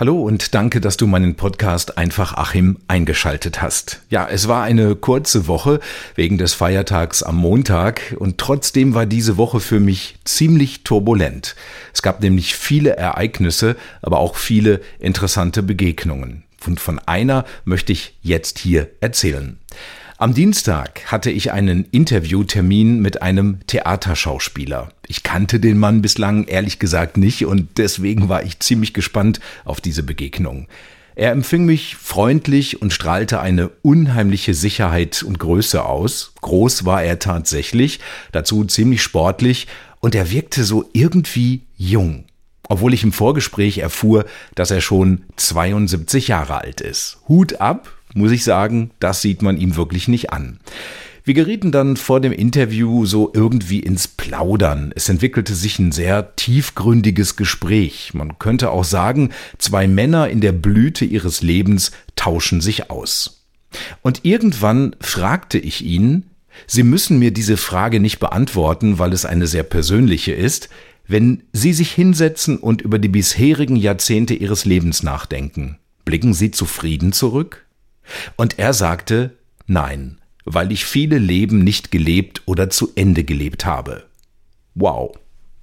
Hallo und danke, dass du meinen Podcast Einfach Achim eingeschaltet hast. Ja, es war eine kurze Woche wegen des Feiertags am Montag und trotzdem war diese Woche für mich ziemlich turbulent. Es gab nämlich viele Ereignisse, aber auch viele interessante Begegnungen. Und von einer möchte ich jetzt hier erzählen. Am Dienstag hatte ich einen Interviewtermin mit einem Theaterschauspieler. Ich kannte den Mann bislang ehrlich gesagt nicht und deswegen war ich ziemlich gespannt auf diese Begegnung. Er empfing mich freundlich und strahlte eine unheimliche Sicherheit und Größe aus. Groß war er tatsächlich, dazu ziemlich sportlich und er wirkte so irgendwie jung. Obwohl ich im Vorgespräch erfuhr, dass er schon 72 Jahre alt ist. Hut ab, muss ich sagen, das sieht man ihm wirklich nicht an. Wir gerieten dann vor dem Interview so irgendwie ins Plaudern. Es entwickelte sich ein sehr tiefgründiges Gespräch. Man könnte auch sagen, zwei Männer in der Blüte ihres Lebens tauschen sich aus. Und irgendwann fragte ich ihn, Sie müssen mir diese Frage nicht beantworten, weil es eine sehr persönliche ist, wenn Sie sich hinsetzen und über die bisherigen Jahrzehnte Ihres Lebens nachdenken, blicken Sie zufrieden zurück? Und er sagte, nein, weil ich viele Leben nicht gelebt oder zu Ende gelebt habe. Wow.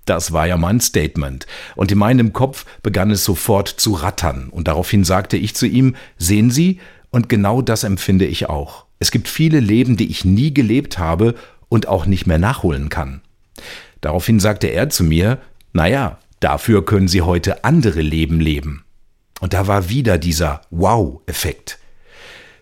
Das war ja mein Statement. Und in meinem Kopf begann es sofort zu rattern. Und daraufhin sagte ich zu ihm, sehen Sie, und genau das empfinde ich auch. Es gibt viele Leben, die ich nie gelebt habe und auch nicht mehr nachholen kann. Daraufhin sagte er zu mir, naja, dafür können Sie heute andere Leben leben. Und da war wieder dieser Wow-Effekt.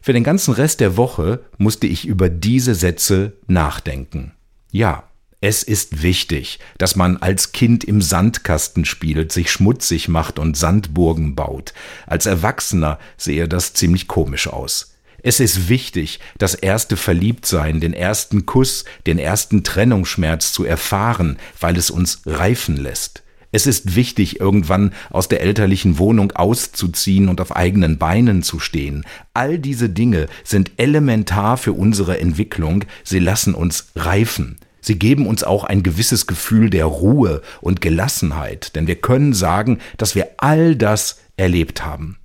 Für den ganzen Rest der Woche musste ich über diese Sätze nachdenken. Ja, es ist wichtig, dass man als Kind im Sandkasten spielt, sich schmutzig macht und Sandburgen baut. Als Erwachsener sehe das ziemlich komisch aus. Es ist wichtig, das erste Verliebtsein, den ersten Kuss, den ersten Trennungsschmerz zu erfahren, weil es uns reifen lässt. Es ist wichtig, irgendwann aus der elterlichen Wohnung auszuziehen und auf eigenen Beinen zu stehen. All diese Dinge sind elementar für unsere Entwicklung. Sie lassen uns reifen. Sie geben uns auch ein gewisses Gefühl der Ruhe und Gelassenheit, denn wir können sagen, dass wir all das erlebt haben.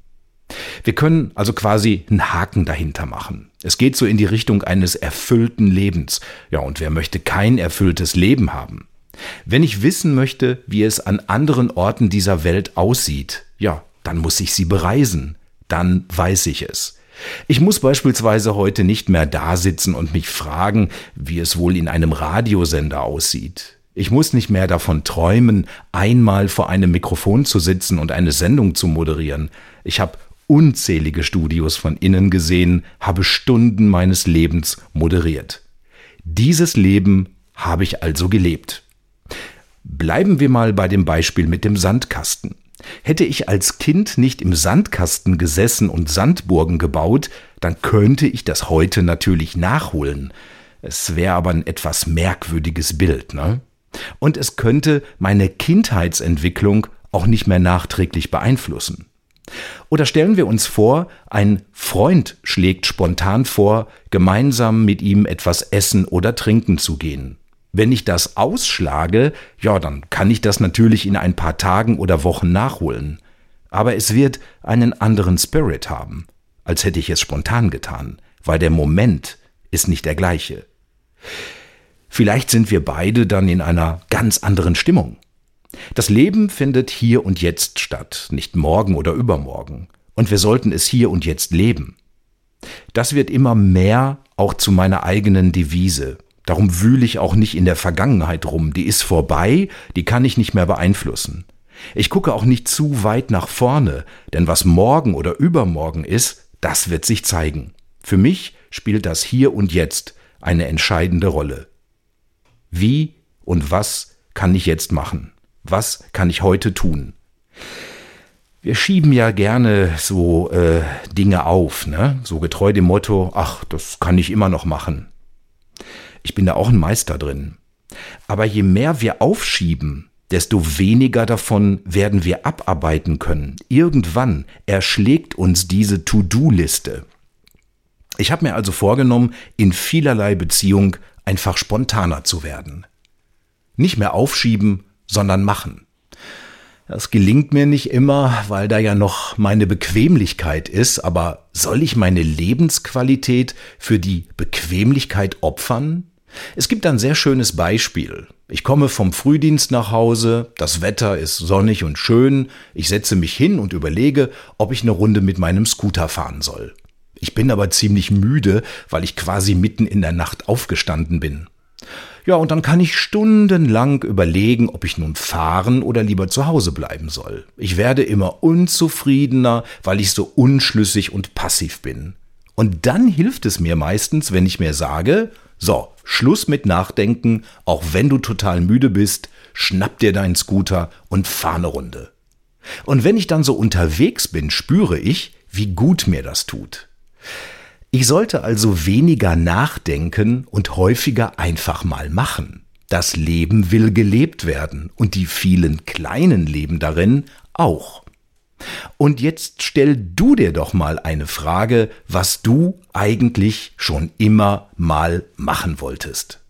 Wir können also quasi einen Haken dahinter machen. Es geht so in die Richtung eines erfüllten Lebens. Ja, und wer möchte kein erfülltes Leben haben? Wenn ich wissen möchte, wie es an anderen Orten dieser Welt aussieht, ja, dann muss ich sie bereisen. Dann weiß ich es. Ich muss beispielsweise heute nicht mehr da sitzen und mich fragen, wie es wohl in einem Radiosender aussieht. Ich muss nicht mehr davon träumen, einmal vor einem Mikrofon zu sitzen und eine Sendung zu moderieren. Ich habe unzählige Studios von innen gesehen, habe Stunden meines Lebens moderiert. Dieses Leben habe ich also gelebt. Bleiben wir mal bei dem Beispiel mit dem Sandkasten. Hätte ich als Kind nicht im Sandkasten gesessen und Sandburgen gebaut, dann könnte ich das heute natürlich nachholen. Es wäre aber ein etwas merkwürdiges Bild, ne? Und es könnte meine Kindheitsentwicklung auch nicht mehr nachträglich beeinflussen. Oder stellen wir uns vor, ein Freund schlägt spontan vor, gemeinsam mit ihm etwas essen oder trinken zu gehen. Wenn ich das ausschlage, ja, dann kann ich das natürlich in ein paar Tagen oder Wochen nachholen. Aber es wird einen anderen Spirit haben, als hätte ich es spontan getan, weil der Moment ist nicht der gleiche. Vielleicht sind wir beide dann in einer ganz anderen Stimmung. Das Leben findet hier und jetzt statt, nicht morgen oder übermorgen. Und wir sollten es hier und jetzt leben. Das wird immer mehr auch zu meiner eigenen Devise. Darum wühle ich auch nicht in der Vergangenheit rum. Die ist vorbei, die kann ich nicht mehr beeinflussen. Ich gucke auch nicht zu weit nach vorne, denn was morgen oder übermorgen ist, das wird sich zeigen. Für mich spielt das hier und jetzt eine entscheidende Rolle. Wie und was kann ich jetzt machen? Was kann ich heute tun? Wir schieben ja gerne so äh, Dinge auf, ne? So getreu dem Motto, ach, das kann ich immer noch machen. Ich bin da auch ein Meister drin. Aber je mehr wir aufschieben, desto weniger davon werden wir abarbeiten können. Irgendwann erschlägt uns diese To-Do-Liste. Ich habe mir also vorgenommen, in vielerlei Beziehung einfach spontaner zu werden. Nicht mehr aufschieben, sondern machen. Das gelingt mir nicht immer, weil da ja noch meine Bequemlichkeit ist, aber soll ich meine Lebensqualität für die Bequemlichkeit opfern? Es gibt ein sehr schönes Beispiel. Ich komme vom Frühdienst nach Hause, das Wetter ist sonnig und schön, ich setze mich hin und überlege, ob ich eine Runde mit meinem Scooter fahren soll. Ich bin aber ziemlich müde, weil ich quasi mitten in der Nacht aufgestanden bin. Ja, und dann kann ich stundenlang überlegen, ob ich nun fahren oder lieber zu Hause bleiben soll. Ich werde immer unzufriedener, weil ich so unschlüssig und passiv bin. Und dann hilft es mir meistens, wenn ich mir sage, so, Schluss mit Nachdenken, auch wenn du total müde bist, schnapp dir deinen Scooter und fahr eine Runde. Und wenn ich dann so unterwegs bin, spüre ich, wie gut mir das tut. Ich sollte also weniger nachdenken und häufiger einfach mal machen. Das Leben will gelebt werden und die vielen kleinen Leben darin auch. Und jetzt stell du dir doch mal eine Frage, was du eigentlich schon immer mal machen wolltest.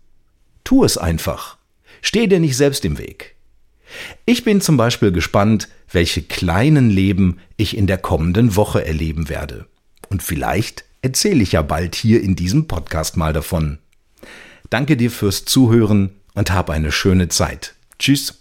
Tu es einfach. Steh dir nicht selbst im Weg. Ich bin zum Beispiel gespannt, welche kleinen Leben ich in der kommenden Woche erleben werde. Und vielleicht erzähle ich ja bald hier in diesem Podcast mal davon. Danke dir fürs Zuhören und hab eine schöne Zeit. Tschüss.